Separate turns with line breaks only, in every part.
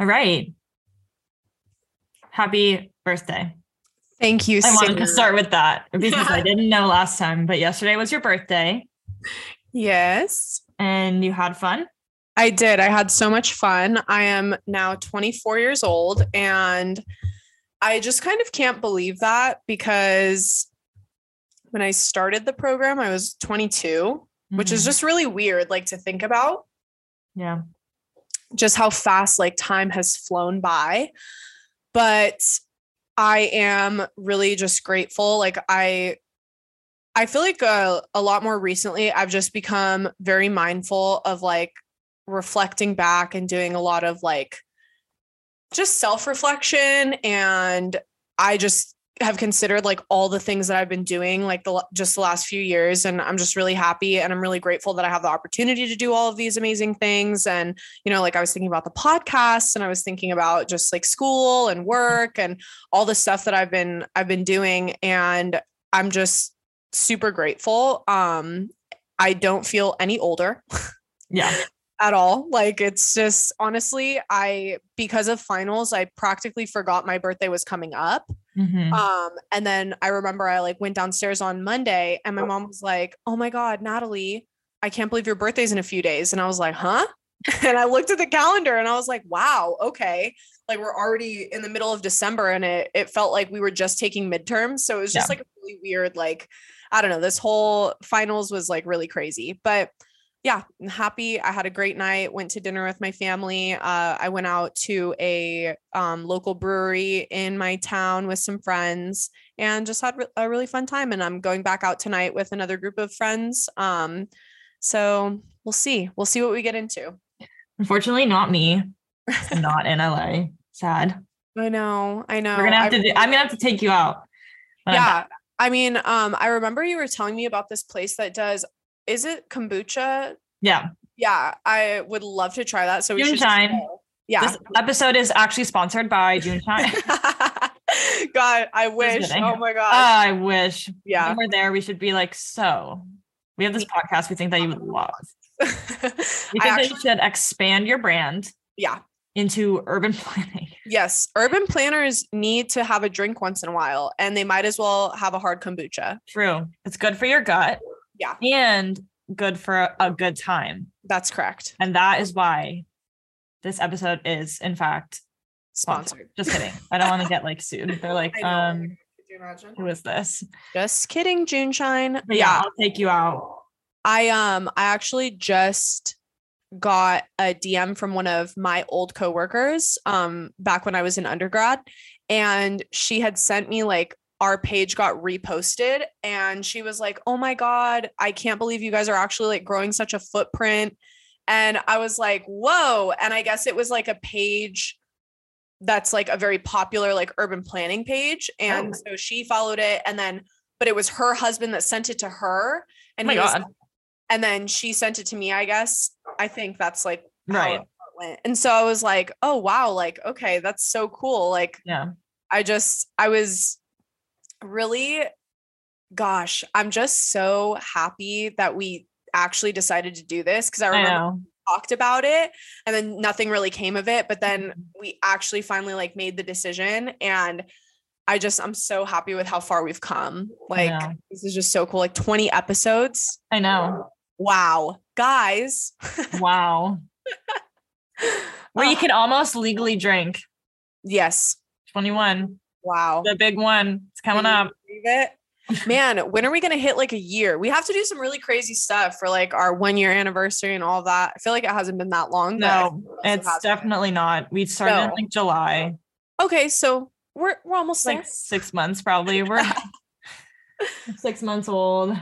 All right. Happy birthday.
Thank you.
I wanted to start with that because I didn't know last time, but yesterday was your birthday
Yes,
and you had fun.
I did. I had so much fun. I am now 24 years old and I just kind of can't believe that because when I started the program, I was 22, which is
Mhm.
just really weird, like to think about
yeah.
Just how fast like time has flown by. But I am really just grateful. Like I I feel like uh, a lot more recently I've just become very mindful of like reflecting back and doing a lot of like just self-reflection and I just have considered like all the things that I've been doing like the just the last few years and I'm just really happy and I'm really grateful that I have the opportunity to do all of these amazing things and you know like I was thinking about the podcast and I was thinking about just like school and work and all the stuff that I've been I've been doing and I'm just super grateful um I don't feel any older
Yeah.
at all. Like it's just honestly, I because of finals, I practically forgot my birthday was coming up.
Mhm.
Um, and then I remember I like went downstairs on Monday and my mom was like, Oh my God, Natalie, I can't believe your birthday's in a few days. And I was like, huh? And I looked at the calendar and I was like, wow, okay. Like we're already in the middle of December and it it felt like we were just taking midterms. So it was just
Yeah.
like a really weird, like, I don't know, this whole finals was like really crazy. But yeah, I'm happy. I had a great night. Went to dinner with my family. Uh, I went out to a um, local brewery in my town with some friends and just had a really fun time. And I'm going back out tonight with another group of friends. Um, so we'll see. We'll see what we get into.
Unfortunately, not me. not in LA. Sad.
I know. I know.
We're gonna have
I
to. Do, I'm gonna have to take you out. when I'm back.
yeah. I mean, um, I remember you were telling me about this place that does. Is it kombucha?
Yeah.
Yeah, I would love to try that. So we should just Yeah.
This episode is actually sponsored by JuneShine.
God, I wish. Oh my god.
I wish.
yeah.
When we're there, we should be like, so we have this podcast we think that you would love. We
I
think
actually,
that you should expand your brand
yeah.
into urban planning.
Yes. Urban planners need to have a drink once in a while, and they might as well have a hard kombucha.
True. It's good for your gut
Yeah,
and good for a good time.
that's correct.
And that is why this episode is, in fact,
Sponsored.
Just kidding. I don't want to get like sued. They're like, um,
Could you imagine?
who is this?
Just kidding, JuneShine.
But yeah, I'll take you out.
I um I actually just got a DM from one of my old coworkers um back when I was in undergrad and she had sent me like our page got reposted and she was like, "Oh my god, I can't believe you guys are actually like growing such a footprint." And I was like, "Whoa." And I guess it was like a page that's like a very popular like urban planning page and
Oh.
so she followed it and then but it was her husband that sent it to her and
Oh my
he was
God.
and then she sent it to me i guess i think that's like
Right.
and so i was like oh wow like okay that's so cool like
Yeah.
i just i was really gosh i'm just so happy that we actually decided to do this because i
I
remember we talked about it and then nothing really came of it but then
Mhm.
we actually finally like made the decision and i just i'm so happy with how far we've come like this is just so cool like 20 episodes
I know.
Wow, guys.
Wow. Where you can almost legally drink.
yes.
21.
Wow.
The big one. It's coming up.
believe it? Man, when are we gonna hit like a year? We have to do some really crazy stuff for like our one year anniversary and all that. I feel like it hasn't been that long.
No,
like it
it's
been.
definitely not. We started in like July.
okay. So we're we're almost
It's
there.
like six months probably. We're six months old.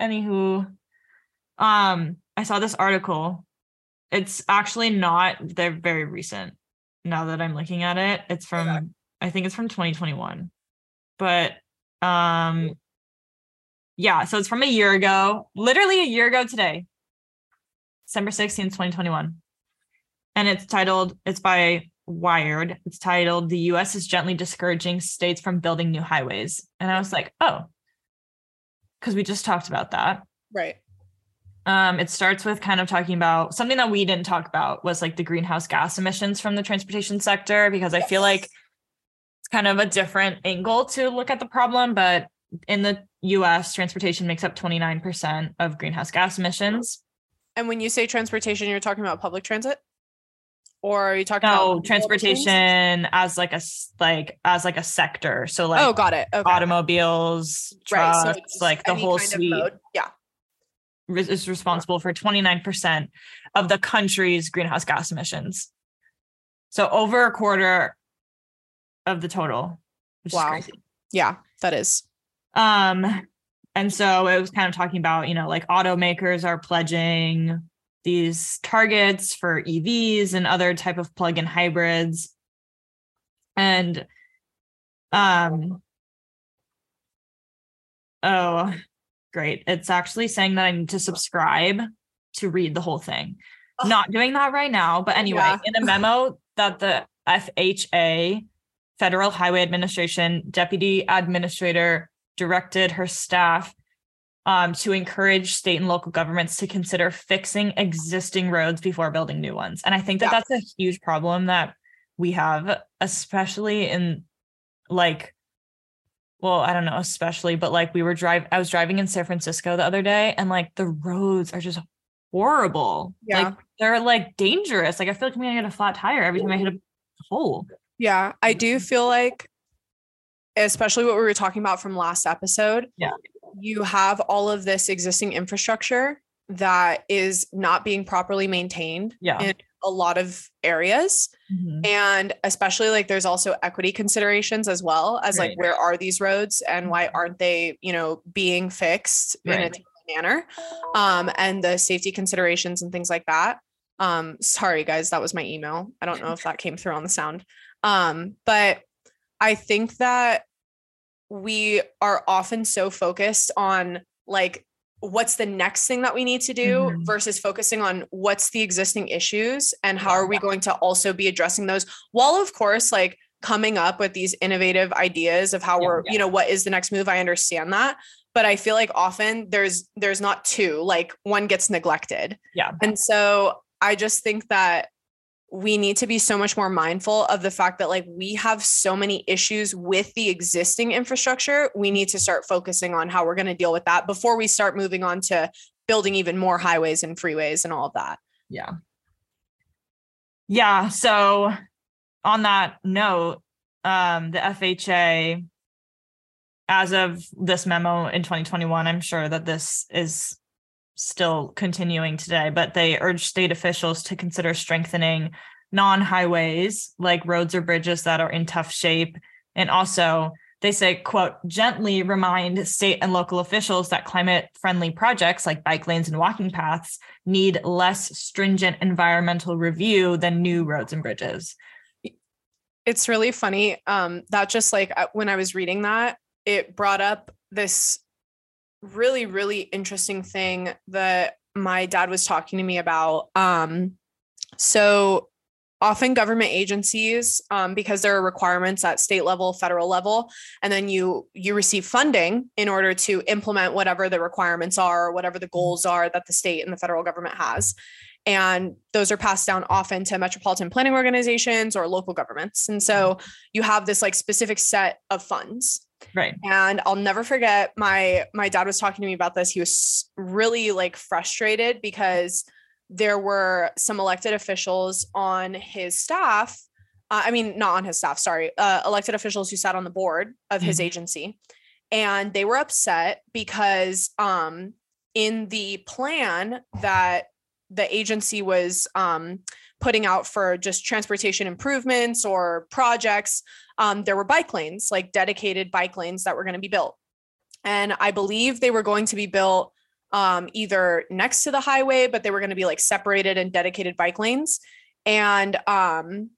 Anywho, um, I saw this article. It's actually not, they're very recent now that I'm looking at it. It's from, I think it's from 2021. But um yeah, so it's from a year ago, literally a year ago today. December 16th, 2021. And it's titled, it's by Wired. It's titled The US is gently discouraging states from building new highways. And I was like, oh, because we just talked about that.
Right.
Um, it starts with kind of talking about something that we didn't talk about was like the greenhouse gas emissions from the transportation sector, because I feel like it's kind of a different angle to look at the problem. But in the US, transportation makes up 29% of greenhouse gas emissions.
And when you say transportation, you're talking about public transit? Or are you talking
No,
about
transportation as like a like as like a sector. So like
Oh, got it. Okay.
automobiles,
Right.
trucks,
So
like the whole suite.
mode. Yeah.
Is responsible for 29% of the country's greenhouse gas emissions. So over a quarter of the total, which
Wow.
is crazy.
Yeah, that is.
Um, and so it was kind of talking about, you know, like automakers are pledging these targets for EVs and other type of plug-in hybrids. And um oh great. It's actually saying that I need to subscribe to read the whole thing.
Ugh.
Not doing that right now, but anyway,
Yeah.
in a memo that the FHA Federal Highway Administration Deputy Administrator directed her staff um, to encourage state and local governments to consider fixing existing roads before building new ones. And I think that
Yeah.
that's a huge problem that we have, especially in like, well, I don't know, especially, but like we were drive, I was driving in San Francisco the other day, and like the roads are just horrible.
Yeah.
Like they're like dangerous. Like I feel like I'm gonna get a flat tire every time I hit a hole.
Yeah, I do feel like, especially what we were talking about from last episode.
Yeah.
You have all of this existing infrastructure that is not being properly maintained
Yeah.
in a lot of areas.
Mhm.
And especially like there's also equity considerations as well as like where are these roads and why aren't they, you know, being fixed in a timely manner? Um, and the safety considerations and things like that. Um, sorry guys, that was my email. I don't know if that came through on the sound. Um, but I think that we are often so focused on like what's the next thing that we need to do
Mhm.
versus focusing on what's the existing issues and how are we going to also be addressing those while of course like coming up with these innovative ideas of how
Yeah,
we're you know what is the next move i understand that but i feel like often there's there's not two like one gets neglected
Yeah.
and so i just think that we need to be so much more mindful of the fact that like we have so many issues with the existing infrastructure we need to start focusing on how we're going to deal with that before we start moving on to building even more highways and freeways and all of that
Yeah. Yeah. So on that note, um, the FHA, as of this memo in 2021, I'm sure that this is still continuing today, but they urge state officials to consider strengthening non-highways like roads or bridges that are in tough shape. And also they say, quote, gently remind state and local officials that climate friendly projects like bike lanes and walking paths need less stringent environmental review than new roads and bridges.
it's really funny um that just like uh, when i was reading that it brought up this really really interesting thing that my dad was talking to me about. Um so often government agencies um, because there are requirements at state level federal level and then you you receive funding in order to implement whatever the requirements are or whatever the goals are that the state and the federal government has. And those are passed down often to metropolitan planning organizations or local governments. And so you have this like specific set of funds
Right.
and i'll never forget my my dad was talking to me about this he was really like frustrated because there were some elected officials on his staff uh, i mean not on his staff sorry uh, elected officials who sat on the board of his
Mhm.
agency and they were upset because um in the plan that the agency was um, putting out for just transportation improvements or projects, um, there were bike lanes, like dedicated bike lanes that were going to be built. And I believe they were going to be built um, either next to the highway, but they were going to be like separated and dedicated bike lanes. And um,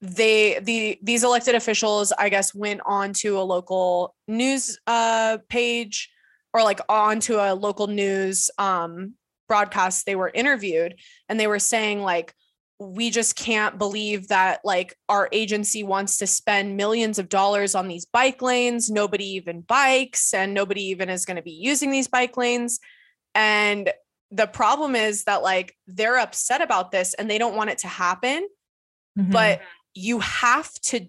they the these elected officials, I guess, went on to a local news uh, page or like onto a local news um, broadcast. They were interviewed and they were saying like we just can't believe that like our agency wants to spend millions of dollars on these bike lanes nobody even bikes and nobody even is going to be using these bike lanes And the problem is that like they're upset about this and they don't want it to happen,
Mhm.
but you have to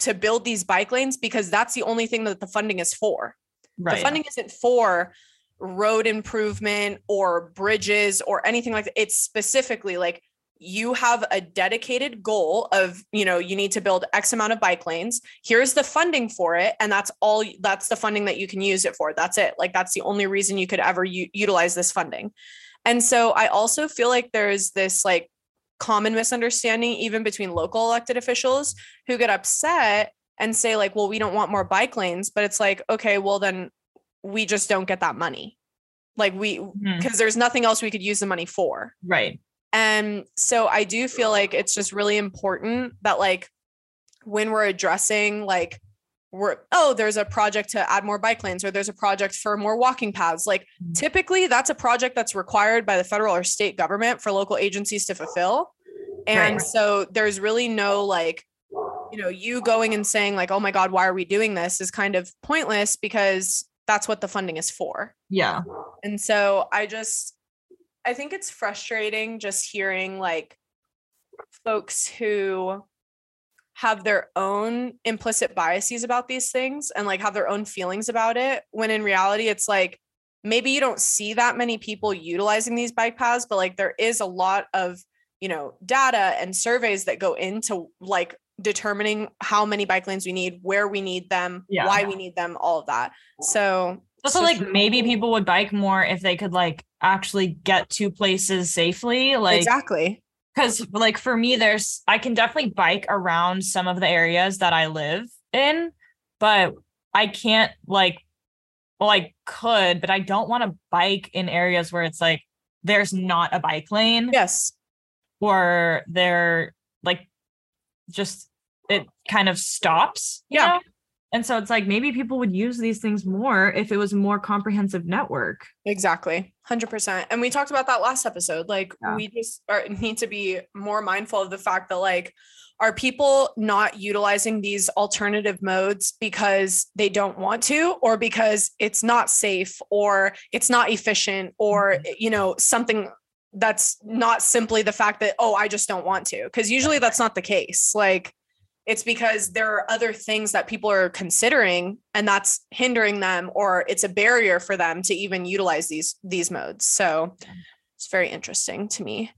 to build these bike lanes because that's the only thing that the funding is for.
right.
The funding isn't for road improvement or bridges or anything like that. It's specifically like you have a dedicated goal of, you know, you need to build X amount of bike lanes. Here's the funding for it. And that's all, that's the funding that you can use it for. That's it. Like, that's the only reason you could ever u- utilize this funding. And so I also feel like there's this like common misunderstanding, even between local elected officials who get upset and say, like, well, we don't want more bike lanes. But it's like, okay, well, then we just don't get that money. Like, we,
Mhm.
because there's nothing else we could use the money for.
Right.
And so I do feel like it's just really important that like when we're addressing like we're oh there's a project to add more bike lanes or there's a project for more walking paths like
Mhm.
typically that's a project that's required by the federal or state government for local agencies to fulfill. And
Right.
so there's really no like you know you going and saying like oh my god why are we doing this is kind of pointless because that's what the funding is for.
Yeah.
And so I just I think it's frustrating just hearing like folks who have their own implicit biases about these things and like have their own feelings about it when in reality it's like maybe you don't see that many people utilizing these bike paths but like there is a lot of you know data and surveys that go into like determining how many bike lanes we need where we need them
Yeah.
why we need them all of that so
Also, like maybe people would bike more if they could like actually get to places safely. Like,
exactly
because like for me, there's I can definitely bike around some of the areas that I live in, but I can't like, well, I could, but I don't want to bike in areas where it's like there's not a bike lane
yes
or there like just it kind of stops. you
Yeah.
know? And so it's like maybe people would use these things more if it was a more comprehensive network.
Exactly. 100%. And we talked about that last episode. Like,
Yeah.
we just are, need to be more mindful of the fact that, like, are people not utilizing these alternative modes because they don't want to, or because it's not safe, or it's not efficient, or, mm-hmm. you know, something that's not simply the fact that, oh, I just don't want to? Because usually that's not the case. Like, it's because there are other things that people are considering and that's hindering them or it's a barrier for them to even utilize these these modes so it's very interesting to me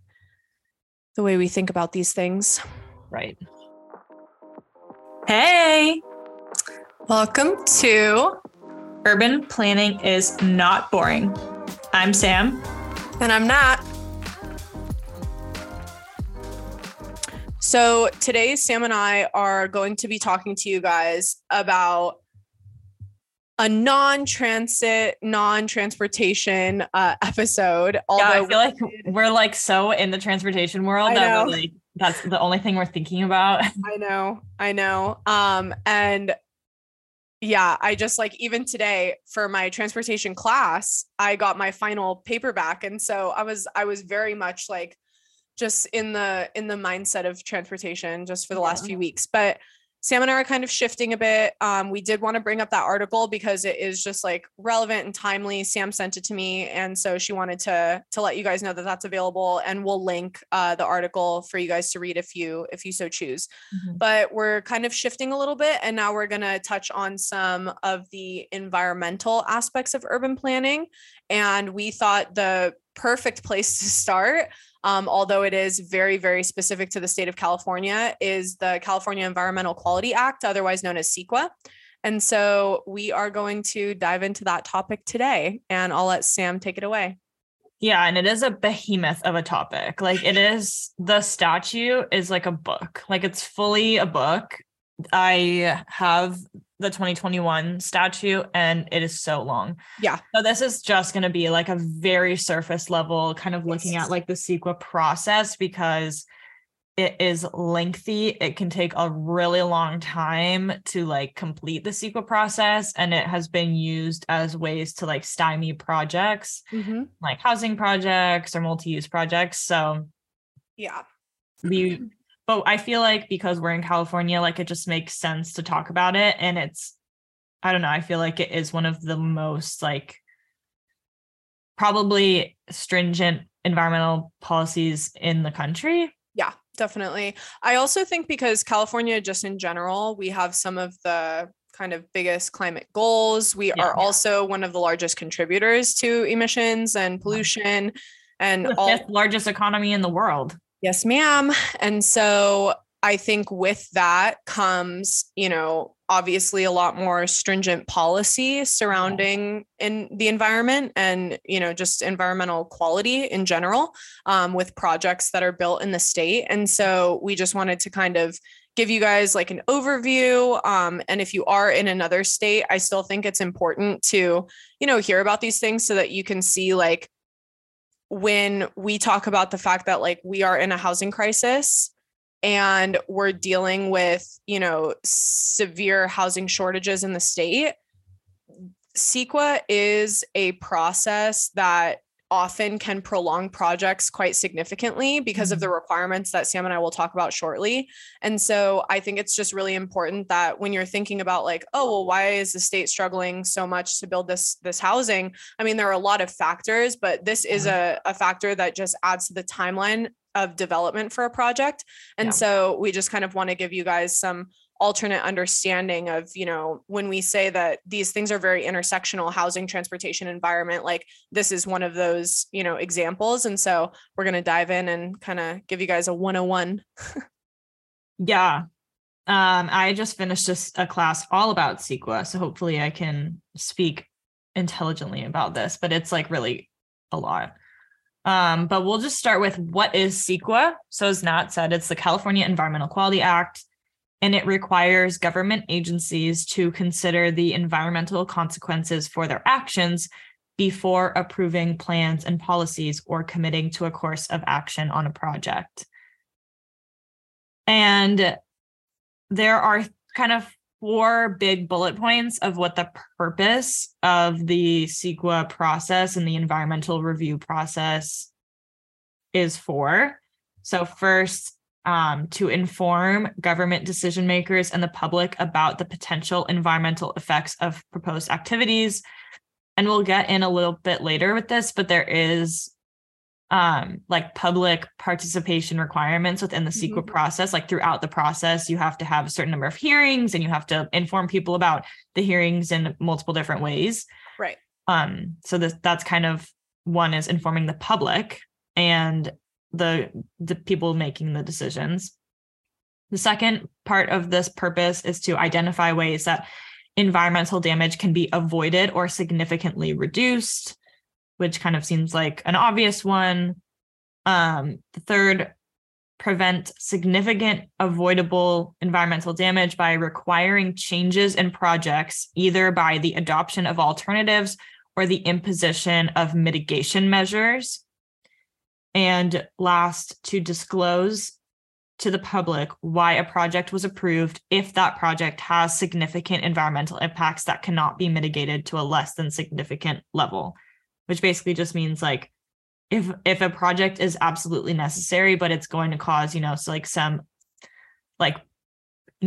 the way we think about these things
Right. Hey,
welcome to
urban planning is Nat boring. I'm Sam.
and i'm not so today sam and i are going to be talking to you guys about a non-transit non-transportation uh, episode
Yeah,
although
I feel like we're like so in the transportation world
I
that we're like that's the only thing we're thinking about.
I know, I know. Um, and yeah, I just like even today for my transportation class, I got my final paperback. And so I was I was very much like just in the in the mindset of transportation just for the last few weeks. But Sam and I are kind of shifting a bit. Um, we did want to bring up that article because it is just like relevant and timely. Sam sent it to me, and so she wanted to to let you guys know that that's available, and we'll link uh, the article for you guys to read if you if you so choose.
Mhm.
But we're kind of shifting a little bit, and now we're gonna touch on some of the environmental aspects of urban planning. And we thought the perfect place to start um, although it is very, very specific to the state of California, is the California Environmental Quality Act, otherwise known as CEQA. And so we are going to dive into that topic today, and I'll let Sam take it away.
Yeah, and it is a behemoth of a topic. Like it is the statute is like a book. Like it's fully a book. I have the 2021 statute and it is so long.
Yeah.
So this is just going to be like a very surface level kind of looking
Yes.
at like the CEQA process because it is lengthy. It can take a really long time to like complete the CEQA process and it has been used as ways to like stymie projects mm-hmm. like housing projects or multi-use projects. So
Yeah.
we but I feel like because we're in California, like it just makes sense to talk about it. And it's I don't know, I feel like it is one of the most like probably stringent environmental policies in the country.
Yeah, definitely. I also think because California, just in general, we have some of the kind of biggest climate goals. We yeah. are also one of the largest contributors to emissions and pollution and
the all- fifth largest economy in the world.
Yes, ma'am. And so I think with that comes, you know, obviously a lot more stringent policy surrounding in the environment and you know just environmental quality in general um, with projects that are built in the state and so we just wanted to kind of give you guys like an overview um, and if you are in another state i still think it's important to you know hear about these things so that you can see like when we talk about the fact that like we are in a housing crisis and we're dealing with, you know, severe housing shortages in the state, CEQA is a process that often can prolong projects quite significantly because of the mm-hmm. requirements that Sam and I will talk about shortly. And so I think it's just really important that when you're thinking about like, oh, well, why is the state struggling so much to build this this housing? I mean, there are a lot of factors, but this is mm-hmm. a, a factor that just adds to the timeline of development for a project. And yeah. so we just kind of want to give you guys some alternate understanding of, you know, when we say that these things are very intersectional housing, transportation, environment, like this is one of those, you know, examples. And so we're going to dive in and kind of give you guys a 101.
yeah. Um, I just finished a, a class all about CEQA. So hopefully I can speak intelligently about this, but it's like really a lot. Um, but we'll just start with what is CEQA. So, as Nat said, it's the California Environmental Quality Act, and it requires government agencies to consider the environmental consequences for their actions before approving plans and policies or committing to a course of action on a project. And there are kind of four big bullet points of what the purpose of the CEQA process and the environmental review process is for. So, first, um, to inform government decision makers and the public about the potential environmental effects of proposed activities. And we'll get in a little bit later with this, but there is um like public participation requirements within the CEQA mm-hmm. process like throughout the process you have to have a certain number of hearings and you have to inform people about the hearings in multiple different ways
right
um so this that's kind of one is informing the public and the the people making the decisions the second part of this purpose is to identify ways that environmental damage can be avoided or significantly reduced which kind of seems like an obvious one. Um, the third, prevent significant avoidable environmental damage by requiring changes in projects, either by the adoption of alternatives or the imposition of mitigation measures. And last, to disclose to the public why a project was approved if that project has significant environmental impacts that cannot be mitigated to a less than significant level which basically just means like if if a project is absolutely necessary but it's going to cause you know so like some like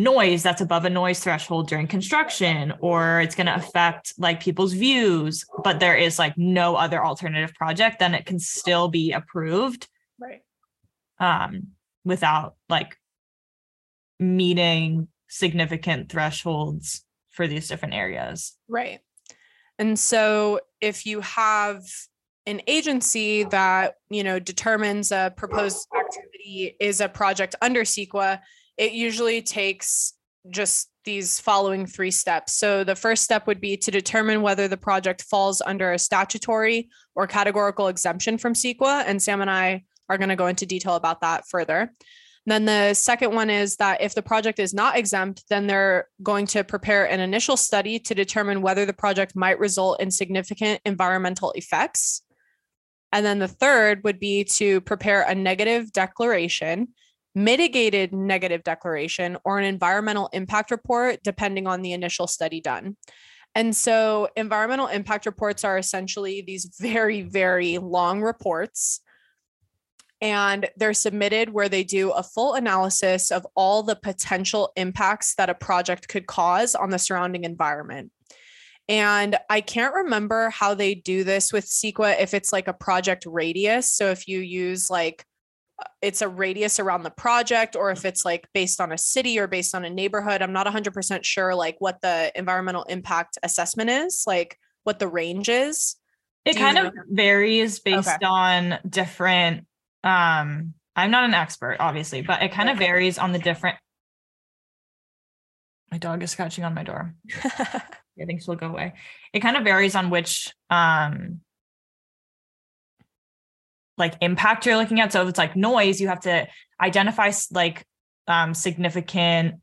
noise that's above a noise threshold during construction or it's going to affect like people's views but there is like no other alternative project then it can still be approved.
Right.
Um without like meeting significant thresholds for these different areas.
Right. And so if you have an agency that, you know, determines a proposed activity is a project under CEQA, it usually takes just these following three steps. So the first step would be to determine whether the project falls under a statutory or categorical exemption from CEQA. And Sam and I are going to go into detail about that further. Then the second one is that if the project is not exempt, then they're going to prepare an initial study to determine whether the project might result in significant environmental effects. And then the third would be to prepare a negative declaration, mitigated negative declaration, or an environmental impact report, depending on the initial study done. And so, environmental impact reports are essentially these very, very long reports and they're submitted where they do a full analysis of all the potential impacts that a project could cause on the surrounding environment. And I can't remember how they do this with CEQA if it's like a project radius. So if you use like it's a radius around the project or if it's like based on a city or based on a neighborhood. I'm not 100% sure like what the environmental impact assessment is, like what the range is.
It
Do
kind
you
of varies based
Okay.
on different um I'm not an expert obviously, but it kind of varies on the different My dog is scratching on my door. I think she'll go away. It kind of varies on which um like impact you're looking at. So if it's like noise, you have to identify like um significant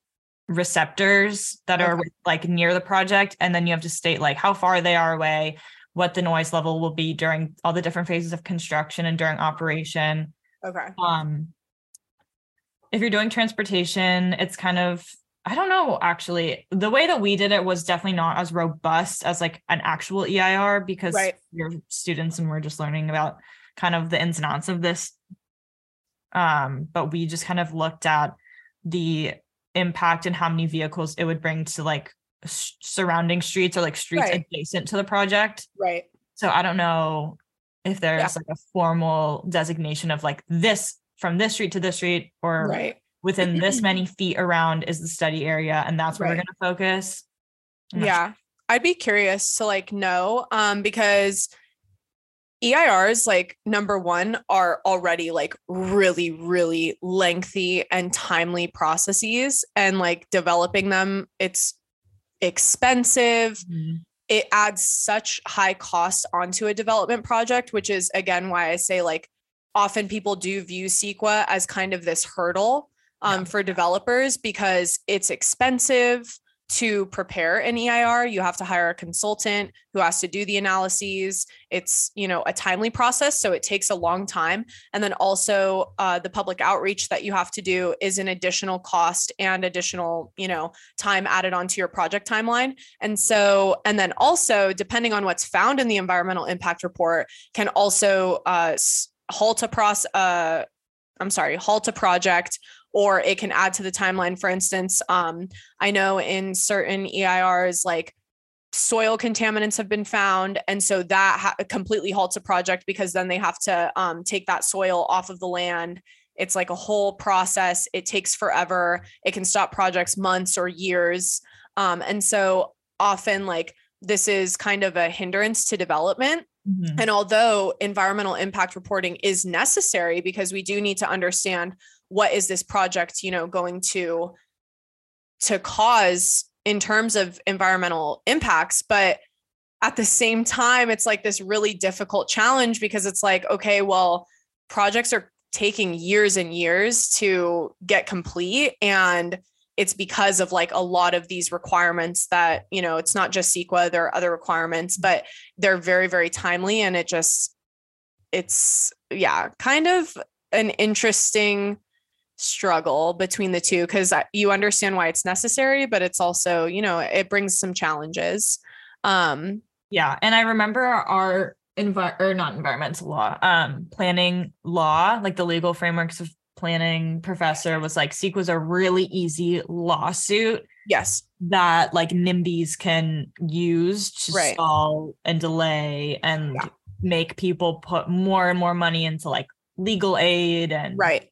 receptors that are like near the project and then you have to state like how far they are away, what the noise level will be during all the different phases of construction and during operation
okay.
um if you're doing transportation it's kind of i don't know actually the way that we did it was definitely not as robust as like an actual eir because
Right.
you're students and we're just learning about kind of the ins and outs of this um but we just kind of looked at the impact and how many vehicles it would bring to like s- surrounding streets or like streets
Right.
adjacent to the project
Right.
so I don't know if there's like a formal designation of like this from this street to this street or
Right.
within this many feet around is the study area and that's where we're going to focus. I'm
Yeah. I'd be curious to like know um because EIRs like number 1 are already like really really lengthy and timely processes and like developing them it's expensive.
Mhm.
it adds such high cost onto a development project, which is again why I say like often people do view CEQA as kind of this hurdle um,
Yeah.
for developers because it's expensive to prepare an EIR. You have to hire a consultant who has to do the analyses. It's you know a timely process, so it takes a long time. And then also uh, the public outreach that you have to do is an additional cost and additional you know time added onto your project timeline. And so, and then also, depending on what's found in the environmental impact report, can also uh, halt a process. Uh, I'm sorry, halt a project, or it can add to the timeline. For instance, um, I know in certain EIRs, like soil contaminants have been found, and so that ha- completely halts a project because then they have to um, take that soil off of the land. It's like a whole process. It takes forever. It can stop projects months or years. Um, and so often, like, this is kind of a hindrance to development.
Mhm.
And although environmental impact reporting is necessary because we do need to understand what is this project, you know, going to to cause in terms of environmental impacts, but at the same time it's like this really difficult challenge because it's like okay, well, projects are taking years and years to get complete and it's because of like a lot of these requirements that you know it's not just CEQA there are other requirements but they're very very timely and it just it's yeah kind of an interesting struggle between the two because you understand why it's necessary but it's also you know it brings some challenges um
Yeah, and I remember our envi- or not environmental law, um, planning law, like the legal frameworks of planning professor was like CEQA was a really easy lawsuit
yes
that like NIMBYs can use to
Right.
stall and delay and
Yeah.
make people put more and more money into like legal aid and
right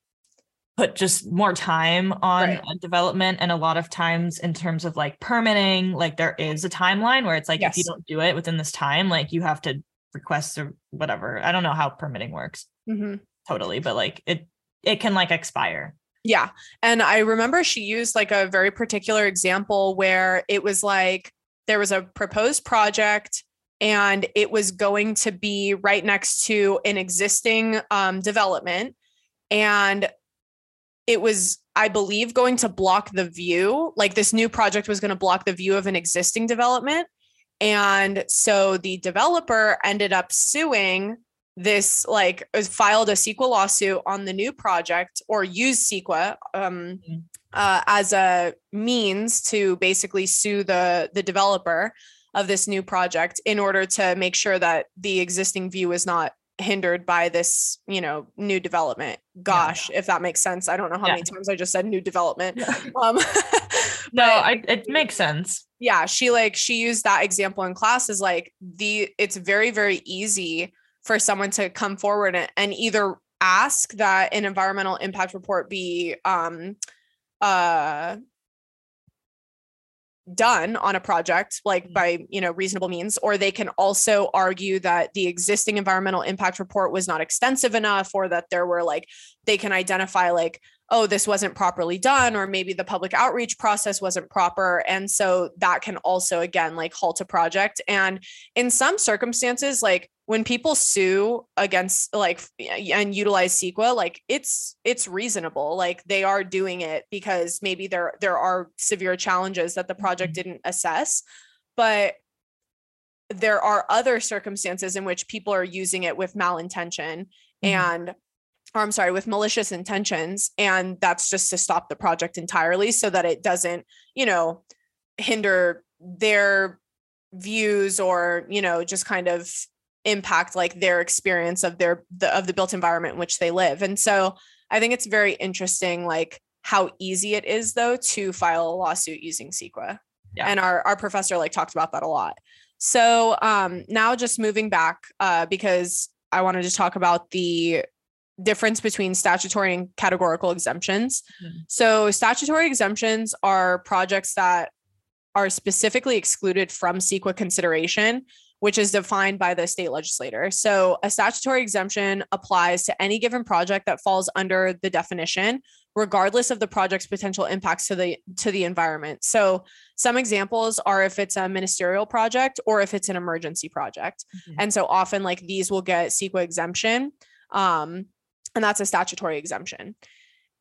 put just more time on
Right.
development and a lot of times in terms of like permitting like there is a timeline where it's like if you don't do it within this time like you have to request or whatever i don't know how permitting works
Mhm.
totally but like it it can like expire
Yeah. And I remember she used like a very particular example where it was like there was a proposed project and it was going to be right next to an existing um, development. And it was, I believe, going to block the view. Like this new project was going to block the view of an existing development. And so the developer ended up suing this like uh, filed a CEQA lawsuit on the new project or used CEQA um,
Mhm.
uh, as a means to basically sue the the developer of this new project in order to make sure that the existing view is not hindered by this you know new development gosh if that makes sense i don't know how
Yeah.
many times i just said new development
Yeah.
um,
no, I, it makes sense.
Yeah, she like she used that example in class is like the it's very very easy for someone to come forward and, and either ask that an environmental impact report be um uh done on a project like
Mm.
by you know reasonable means or they can also argue that the existing environmental impact report was not extensive enough or that there were like they can identify like oh this wasn't properly done or maybe the public outreach process wasn't proper and so that can also again like halt a project and in some circumstances like when people sue against like and utilize CEQA, like it's it's reasonable. Like they are doing it because maybe there there are severe challenges that the project
Mhm.
didn't assess, but there are other circumstances in which people are using it with malintention
Mhm.
and or I'm sorry, with malicious intentions. And that's just to stop the project entirely so that it doesn't, you know, hinder their views or, you know, just kind of impact like their experience of their the, of the built environment in which they live. And so I think it's very interesting like how easy it is though to file a lawsuit using CEQA.
Yeah.
And our our professor like talked about that a lot. So um now just moving back uh because I wanted to talk about the difference between statutory and categorical exemptions.
Mhm.
So statutory exemptions are projects that are specifically excluded from CEQA consideration, which is defined by the state legislator. So a statutory exemption applies to any given project that falls under the definition, regardless of the project's potential impacts to the to the environment. So some examples are if it's a ministerial project or if it's an emergency project.
Mhm.
And so often like these will get CEQA exemption. Um, and that's a statutory exemption.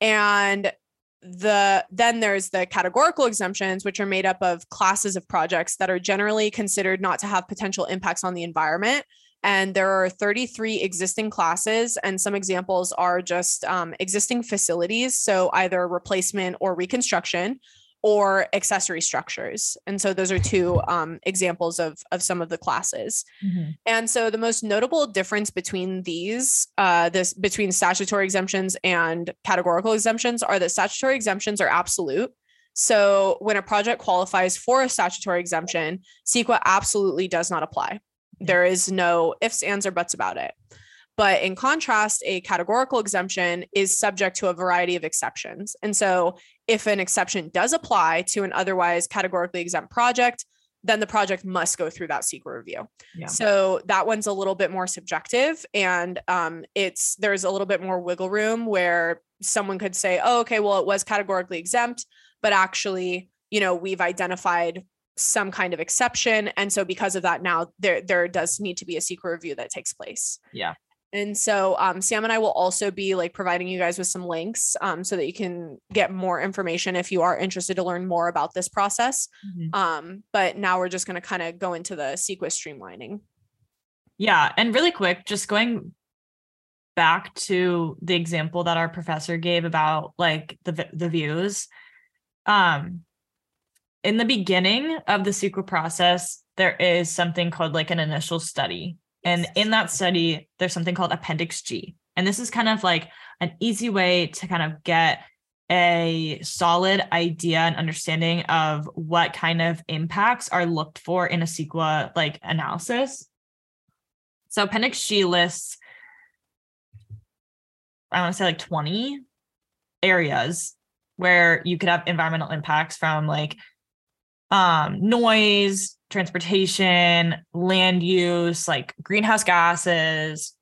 And the then there's the categorical exemptions which are made up of classes of projects that are generally considered not to have potential impacts on the environment. And there are 33 existing classes and some examples are just um, existing facilities. So either replacement or reconstruction or accessory structures and so those are two um, examples of, of some of the classes
Mhm.
and so the most notable difference between these, uh, this between statutory exemptions and categorical exemptions are that statutory exemptions are absolute. So when a project qualifies for a statutory exemption, CEQA absolutely does not apply. There is no ifs, ands, or buts about it. But in contrast, a categorical exemption is subject to a variety of exceptions. And so if an exception does apply to an otherwise categorically exempt project, then the project must go through that CEQA review.
Yeah.
So that one's a little bit more subjective and um, it's there's a little bit more wiggle room where someone could say, oh, okay, well, it was categorically exempt, but actually, you know, we've identified some kind of exception. And so because of that, now there there does need to be a CEQA review that takes place.
Yeah.
And so um, Sam and I will also be like providing you guys with some links um, so that you can get more information if you are interested to learn more about this process.
Mhm.
Um, but now we're just going to kind of go into the CEQA streamlining.
Yeah, and really quick, just going back to the example that our professor gave about like the the views. Um in the beginning of the CEQA process, there is something called like an initial study. And in that study, there's something called Appendix G. And this is kind of like an easy way to kind of get a solid idea and understanding of what kind of impacts are looked for in a CEQA like analysis. So Appendix G lists, I want to say like 20 areas where you could have environmental impacts from like um, noise, transportation, land use, like greenhouse gases,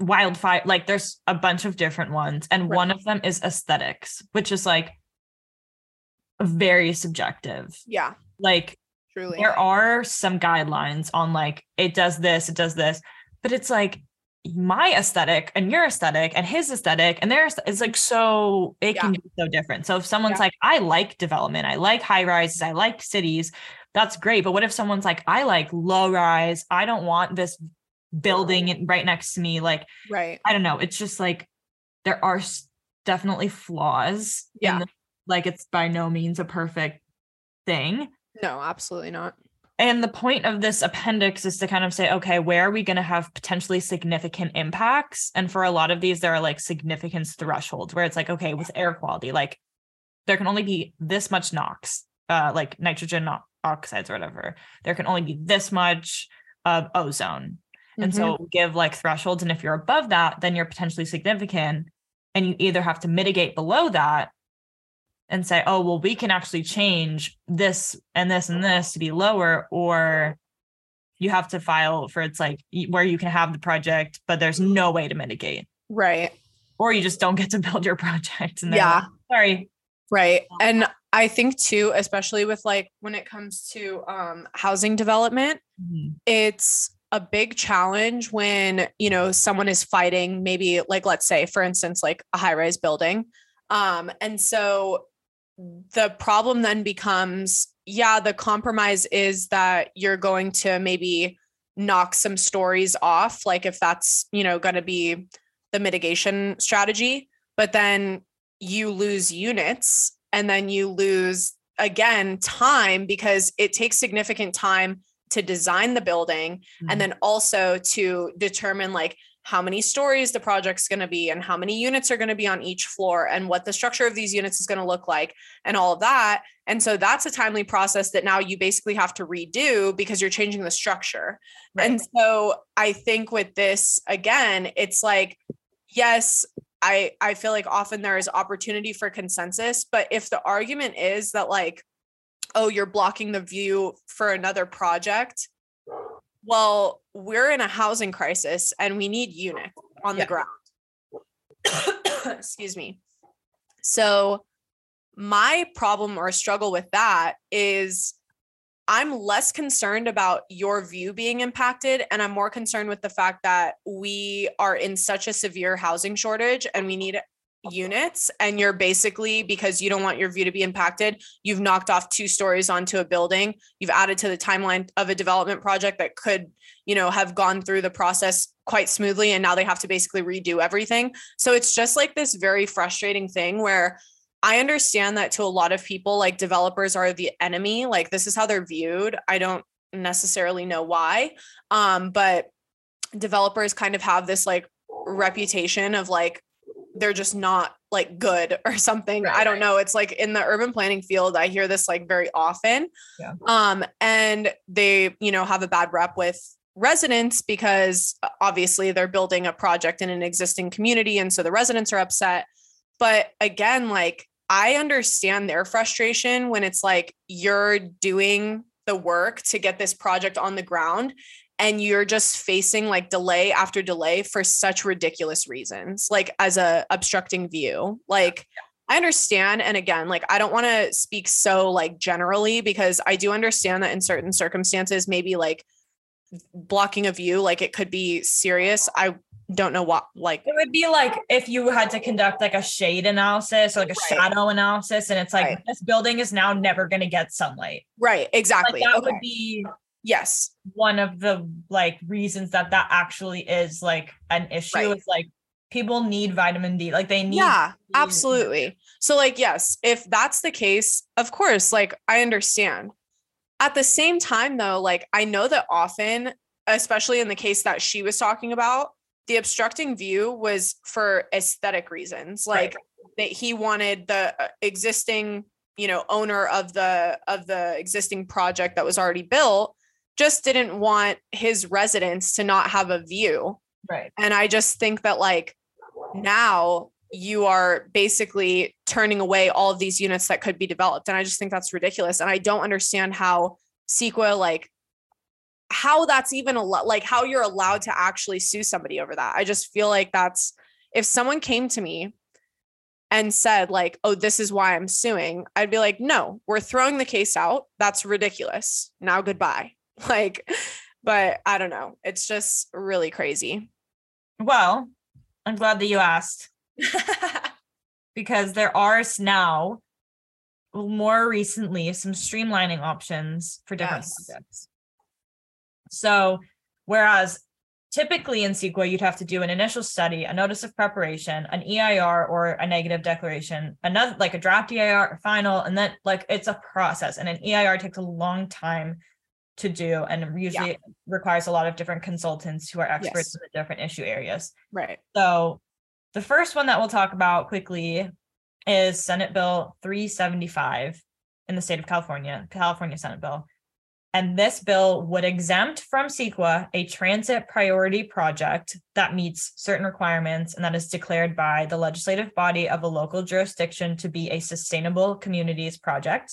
wildfire. Like there's a bunch of different ones. And
Right.
one of them is aesthetics, which is like very subjective.
Yeah,
Like
truly.
there are some guidelines on like it does this, it does this, but it's like my aesthetic and your aesthetic and his aesthetic and theirs is like so it can be so different. So if someone's
Yeah.
like, I like development, I like high rises, I like cities, that's great. But what if someone's like, I like low rise, I don't want this building right next to me? Like,
Right.
I don't know. It's just like there are definitely flaws. in
Yeah.
the- like it's by no means a perfect thing.
No, absolutely not.
And the point of this appendix is to kind of say, okay, where are we going to have potentially significant impacts? And for a lot of these, there are like significance thresholds where it's like, okay, with air quality, like there can only be this much NOx, uh, like nitrogen oxides or whatever. There can only be this much of ozone. And
Mm-hmm.
so give like thresholds. And if you're above that, then you're potentially significant. And you either have to mitigate below that and say, oh, well, we can actually change this and this and this to be lower, or you have to file for it's like where you can have the project, but there's no way to mitigate,
right.
or you just don't get to build your project. And
Yeah.
like, sorry.
Right. And I think too, especially with like when it comes to um, housing development, it's a big challenge when you know someone is fighting maybe like let's say for instance like a high rise building um and so the problem then becomes yeah the compromise is that you're going to maybe knock some stories off like if that's you know going to be the mitigation strategy but then you lose units and then you lose again time because it takes significant time to design the building and mm. then also to determine like how many stories the project's going to be and how many units are going to be on each floor and what the structure of these units is going to look like and all of that and so that's a timely process that now you basically have to redo because you're changing the structure
Right.
and so i think with this again it's like yes i i feel like often there is opportunity for consensus but if the argument is that like oh you're blocking the view for another project well we're in a housing crisis and we need units on
Yeah.
the ground excuse me so my problem or struggle with that is I'm less concerned about your view being impacted and I'm more concerned with the fact that we are in such a severe housing shortage and we need units and you're basically because you don't want your view to be impacted you've knocked off two stories onto a building you've added to the timeline of a development project that could you know have gone through the process quite smoothly and now they have to basically redo everything so it's just like this very frustrating thing where I understand that to a lot of people, like developers are the enemy. Like this is how they're viewed. I don't necessarily know why. Um, but developers kind of have this like reputation of like they're just not like good or something.
Right,
I don't
right.
know. It's like in the urban planning field, I hear this like very often.
Yeah.
Um, and they, you know, have a bad rep with residents because obviously they're building a project in an existing community. And so the residents are upset. But again, like I understand their frustration when it's like you're doing the work to get this project on the ground and you're just facing like delay after delay for such ridiculous reasons, like as a obstructing view. Like I understand. And again, like I don't want to speak so like generally because I do understand that in certain circumstances, maybe like blocking a view, like it could be serious. I don't know what like
It would be like if you had to conduct like a shade analysis or like a
Right.
shadow analysis, and it's like
Right.
this building is now never going to get sunlight.
right,
Like
exactly.
that
okay.
would be
yes.
one of the like reasons that that actually is like an issue.
Right.
Is like people need vitamin D. Like they need.
yeah absolutely so like yes if that's the case of course like i understand at the same time though like i know that often especially in the case that she was talking about the obstructing view was for aesthetic reasons
Right.
like that he wanted the uh, existing you know owner of the of the existing project that was already built just didn't want his residents to not have a view
Right.
and I just think that like now you are basically turning away all of these units that could be developed. And I just think that's ridiculous. And I don't understand how CEQA like how that's even a lot like how you're allowed to actually sue somebody over that. I just feel like that's if someone came to me and said like, "Oh, this is why I'm suing." I'd be like, "No, we're throwing the case out. That's ridiculous. Now goodbye." Like but I don't know. It's just really crazy.
Well, I'm glad that you asked because there are now more recently some streamlining options for different
Yes.
projects. So, whereas typically in CEQA, you'd have to do an initial study, a notice of preparation, an EIR or a negative declaration, another like a draft EIR, final, and then like it's a process. And an EIR takes a long time to do and usually requires a lot of different consultants who are experts
Yes.
in the different issue areas.
Right.
So the first one that we'll talk about quickly is Senate Bill 375 in the state of California, California Senate Bill. And this bill would exempt from CEQA a transit priority project that meets certain requirements and that is declared by the legislative body of a local jurisdiction to be a sustainable communities project.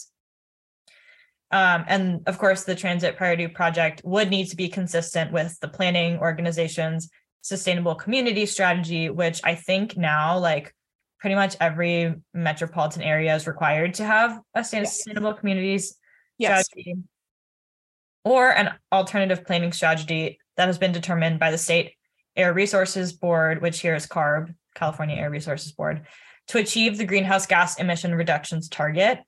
Um, and of course, the transit priority project would need to be consistent with the planning organization's sustainable community strategy, which I think now, like pretty much every metropolitan area is required to have a sustainable yes. communities yes. strategy or an alternative planning strategy that has been determined by the state air resources board which here is carb california air resources board to achieve the greenhouse gas emission reductions target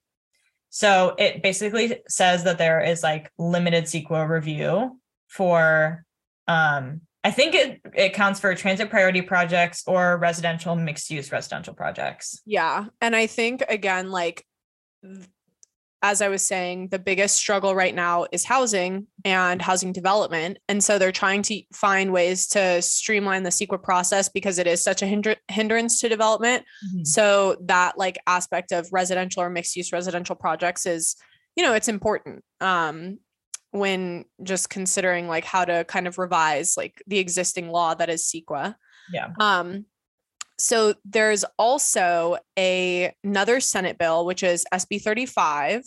so it basically says that there is like limited CEQA review for um I think it it counts for transit priority projects or residential mixed use residential projects.
Yeah. And I think again like as I was saying, the biggest struggle right now is housing and housing development. And so they're trying to find ways to streamline the CEQA process because it is such a hinder- hindrance to development. Mm-hmm. So that like aspect of residential or mixed use residential projects is, you know, it's important um, when just considering like how to kind of revise like the existing law that is CEQA.
Yeah.
Um, so there's also a another Senate bill which is SB 35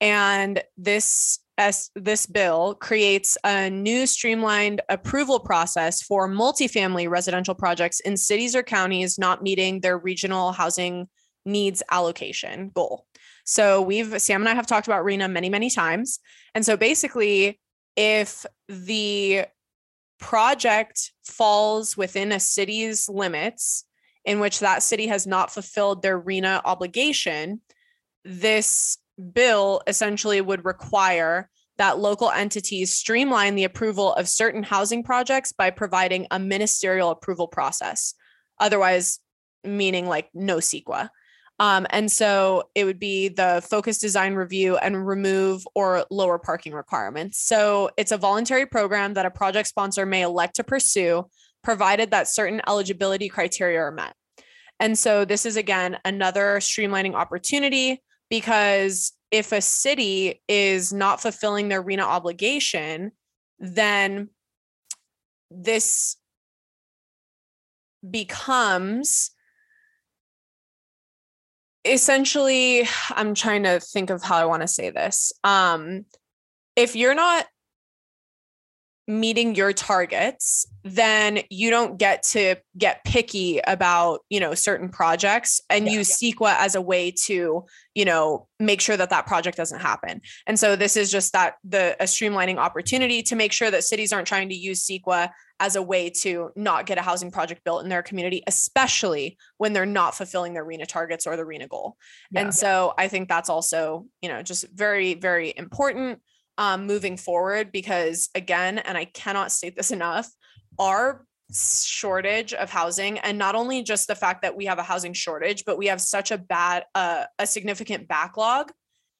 and this as this bill creates a new streamlined approval process for multifamily residential projects in cities or counties not meeting their regional housing needs allocation goal. So we've Sam and I have talked about RHNA many many times and so basically if the project falls within a city's limits in which that city has not fulfilled their RHNA obligation, this bill essentially would require that local entities streamline the approval of certain housing projects by providing a ministerial approval process. Otherwise, meaning like no CEQA. Um, and so it would be the focus design review and remove or lower parking requirements. So it's a voluntary program that a project sponsor may elect to pursue, provided that certain eligibility criteria are met. And so this is again another streamlining opportunity because if a city is not fulfilling their RHNA obligation, then this becomes essentially i'm trying to think of how i want to say this. Um if you're not meeting your targets then you don't get to get picky about you know certain projects and yeah, use yeah. CEQA as a way to you know make sure that that project doesn't happen. And so this is just that the a streamlining opportunity to make sure that cities aren't trying to use CEQA as a way to not get a housing project built in their community especially when they're not fulfilling their RHNA targets or the RHNA goal. Yeah, and so i think that's also you know just very very important um, moving forward because again and i cannot state this enough our shortage of housing and not only just the fact that we have a housing shortage but we have such a bad uh, a significant backlog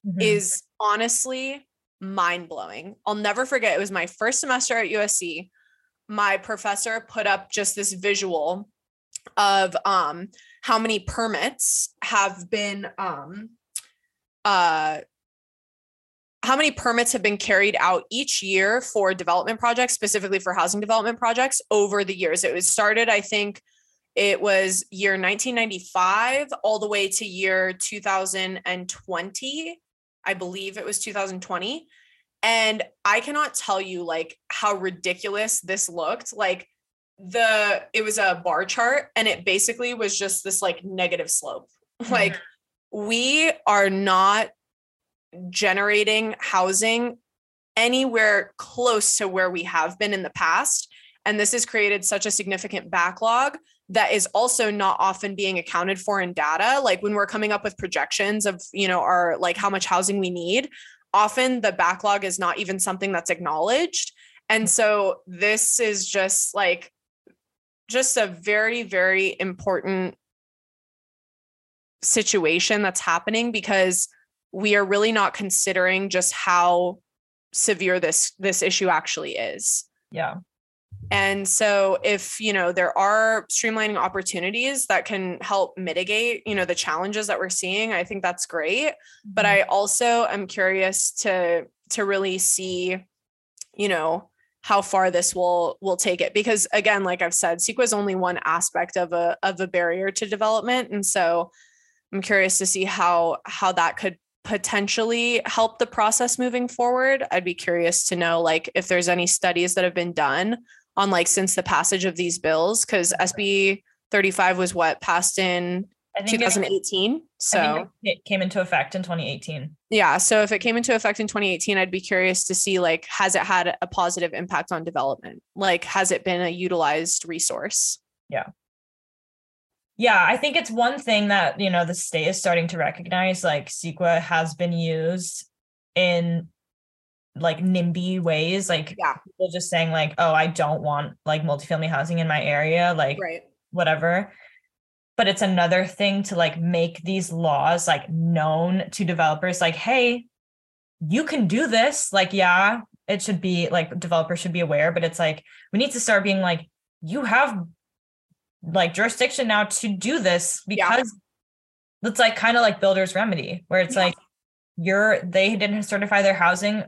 mm-hmm. is honestly mind-blowing i'll never forget it was my first semester at usc my professor put up just this visual of um how many permits have been um uh how many permits have been carried out each year for development projects, specifically for housing development projects over the years. It was started, I think it was year 1995 all the way to year 2020. I believe it was 2020. And I cannot tell you like how ridiculous this looked. Like the it was a bar chart and it basically was just this like negative slope. Mm-hmm. Like we are not generating housing anywhere close to where we have been in the past. And this has created such a significant backlog that is also not often being accounted for in data. Like when we're coming up with projections of, you know, our like how much housing we need, often the backlog is not even something that's acknowledged. And so this is just like, just a very, very important situation that's happening because we are really not considering just how severe this this issue actually is.
Yeah.
And so if, you know, there are streamlining opportunities that can help mitigate, you know, the challenges that we're seeing, I think that's great. But
Mhm.
I also am curious to to really see, you know, how far this will will take it because again, like I've said, CEQA is only one aspect of a of a barrier to development. And so I'm curious to see how how that could potentially help the process moving forward. I'd be curious to know like if there's any studies that have been done on like since the passage of these bills because SB 35 was what passed in
I it-
2018. So
it came into effect in 2018.
yeah, so if it came into effect in 2018, I'd be curious to see like has it had a positive impact on development? Like has it been a utilized resource?
Yeah, I think it's one thing that, you know, the state is starting to recognize like CEQA has been used in like NIMBY ways, like
Yeah.
people just saying like, oh, I don't want like multifamily housing in my area, like
Right.
whatever. But it's another thing to like make these laws like known to developers, like, hey, you can do this. Like, yeah, it should be like developers should be aware, but it's like we need to start being like, you have like jurisdiction now to do this
Yeah.
because it's like kind of like builder's remedy, where it's
Yeah.
like you're they didn't certify their housing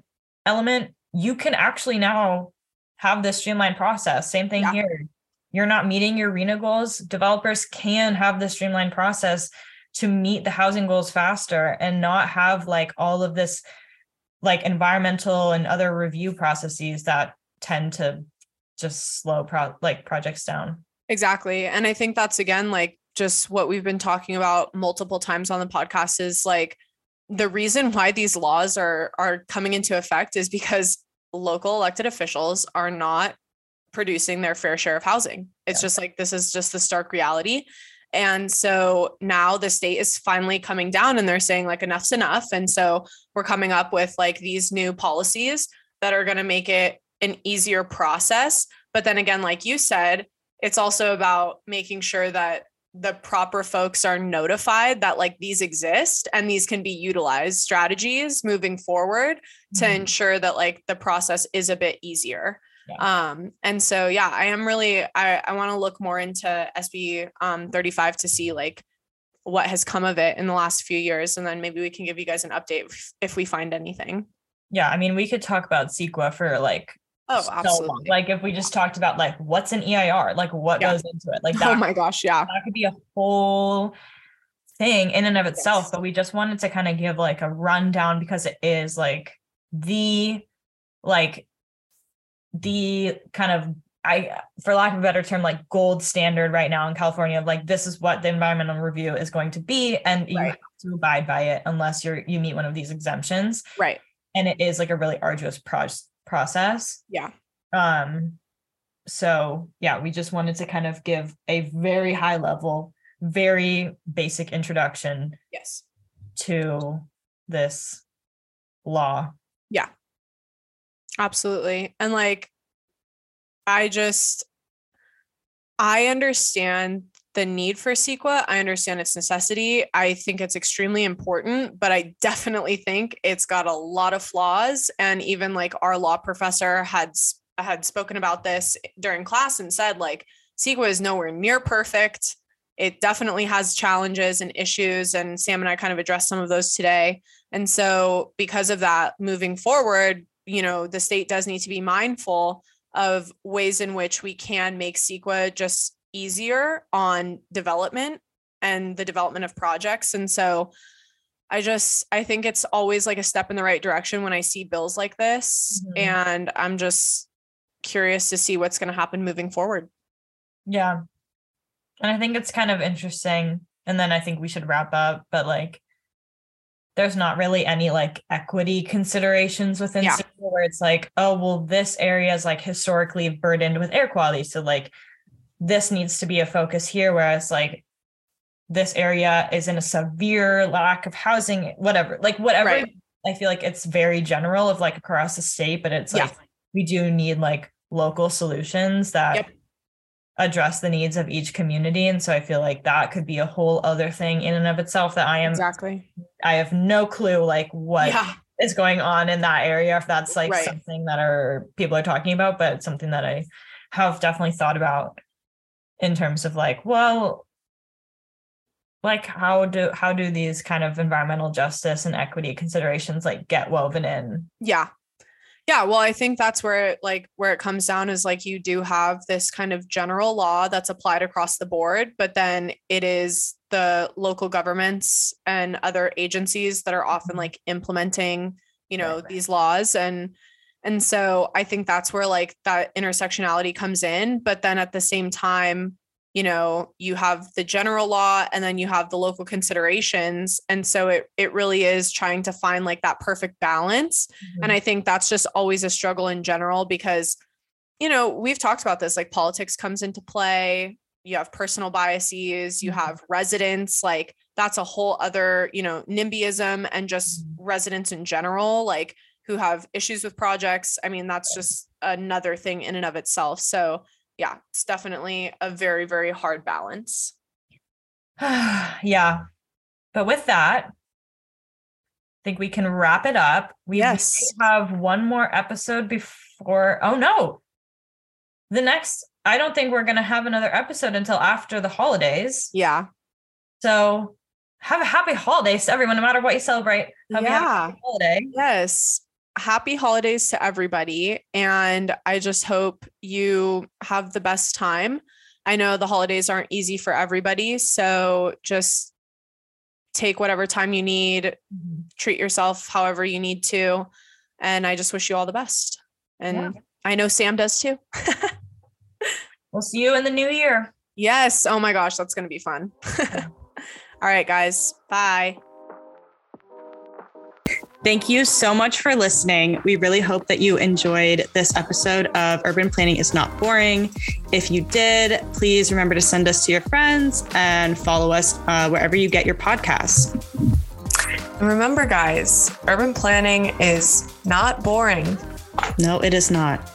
element. You can actually now have this streamlined process. Same thing
Yeah.
here. You're not meeting your RHNA goals. Developers can have the streamlined process to meet the housing goals faster and not have like all of this like environmental and other review processes that tend to just slow pro- like projects down.
Exactly. And I think that's again like just what we've been talking about multiple times on the podcast is like the reason why these laws are are coming into effect is because local elected officials are not producing their fair share of housing. It's
Yeah.
just like this is just the stark reality. And so now the state is finally coming down and they're saying like enough's enough. And so we're coming up with like these new policies that are going to make it an easier process. But then again, like you said, it's also about making sure that the proper folks are notified that like these exist and these can be utilized strategies moving forward to
Mhm.
ensure that like the process is a bit easier.
Yeah.
Um, and so yeah, I am really I, I want to look more into SB um 35 to see like what has come of it in the last few years. And then maybe we can give you guys an update if, if we find anything.
Yeah, I mean, we could talk about CEQA for like
Oh,
so long.
absolutely.
Like if we just talked about like what's an EIR, like what
Yeah.
goes into it, like
oh my gosh, yeah.
that could be a whole thing in and of itself.
Yes.
But we just wanted to kind of give like a rundown because it is like the like the kind of I for lack of a better term, like gold standard right now in California like this is what the environmental review is going to be, and you have to abide by it unless you're you meet one of these exemptions
Right.
and it is like a really arduous pro- process
Yeah.
um so yeah we just wanted to kind of give a very high level very basic introduction
Yes.
to this law Yeah.
Absolutely. And like, I just, I understand the need for CEQA. I understand its necessity. I think it's extremely important, but I definitely think it's got a lot of flaws. And even like our law professor had had spoken about this during class and said like CEQA is nowhere near perfect. It definitely has challenges and issues. And Sam and I kind of addressed some of those today. And so, because of that, moving forward, you know, the state does need to be mindful of ways in which we can make CEQA just easier on development and the development of projects. And so, I just I think it's always like a step in the right direction when I see bills like this,
Mhm.
and I'm just curious to see what's going to happen moving forward.
yeah and i think it's kind of interesting and then i think we should wrap up but like there's not really any like equity considerations within
Yeah.
Where it's like oh well this area is like historically burdened with air quality so like this needs to be a focus here whereas like this area is in a severe lack of housing whatever like whatever
Right.
i feel like it's very general of like across the state but it's
Yeah.
like we do need like local solutions that
Yep.
address the needs of each community and so i feel like that could be a whole other thing in and of itself that i am
Exactly.
i have no clue like what is
yeah.
going on in that area if that's like
Right.
something that are people are talking about but it's something that i have definitely thought about in terms of like, well, like how do how do these kind of environmental justice and equity considerations like get woven in?
Yeah. Yeah, well, I think that's where it like where it comes down is like you do have this kind of general law that's applied across the board, but then it is the local governments and other agencies that are often mm-hmm. like implementing, you know,
Right, right.
these laws and and so I think that's where like that intersectionality comes in, but then at the same time, you know, you have the general law and then you have the local considerations and so it it really is trying to find like that perfect balance and I think that's just always a struggle in general because, you know, we've talked about this like politics comes into play. You have personal biases, you
Mhm.
have residents, like that's a whole other, you know, NIMBYism and just
Mhm.
residents in general, like who have issues with projects. I mean, that's just another thing in and of itself. So, yeah, it's definitely a very, very hard balance.
yeah. But with that, I think we can wrap it up. We,
Yes.
have one more episode before. Oh no. The next, I don't think we're gonna have another episode until after the holidays.
Yeah.
So have a happy holidays to everyone, no matter what you celebrate. Have a
Yeah.
happy holiday.
Yes. Happy holidays to everybody. And I just hope you have the best time. I know the holidays aren't easy for everybody. So just take whatever time you need, mm-hmm. treat yourself however you need to. And I just wish you all the best. And
Yeah.
I know Sam does too.
We'll see you in the new year.
yes. Oh my gosh, that's going to be fun. all right, guys. Bye.
Thank you so much for listening. We really hope that you enjoyed this episode of Urban Planning is Not Boring. If you did, please remember to send us to your friends and follow us uh, wherever you get your podcasts.
And remember, guys, urban planning is not boring.
No, it is not.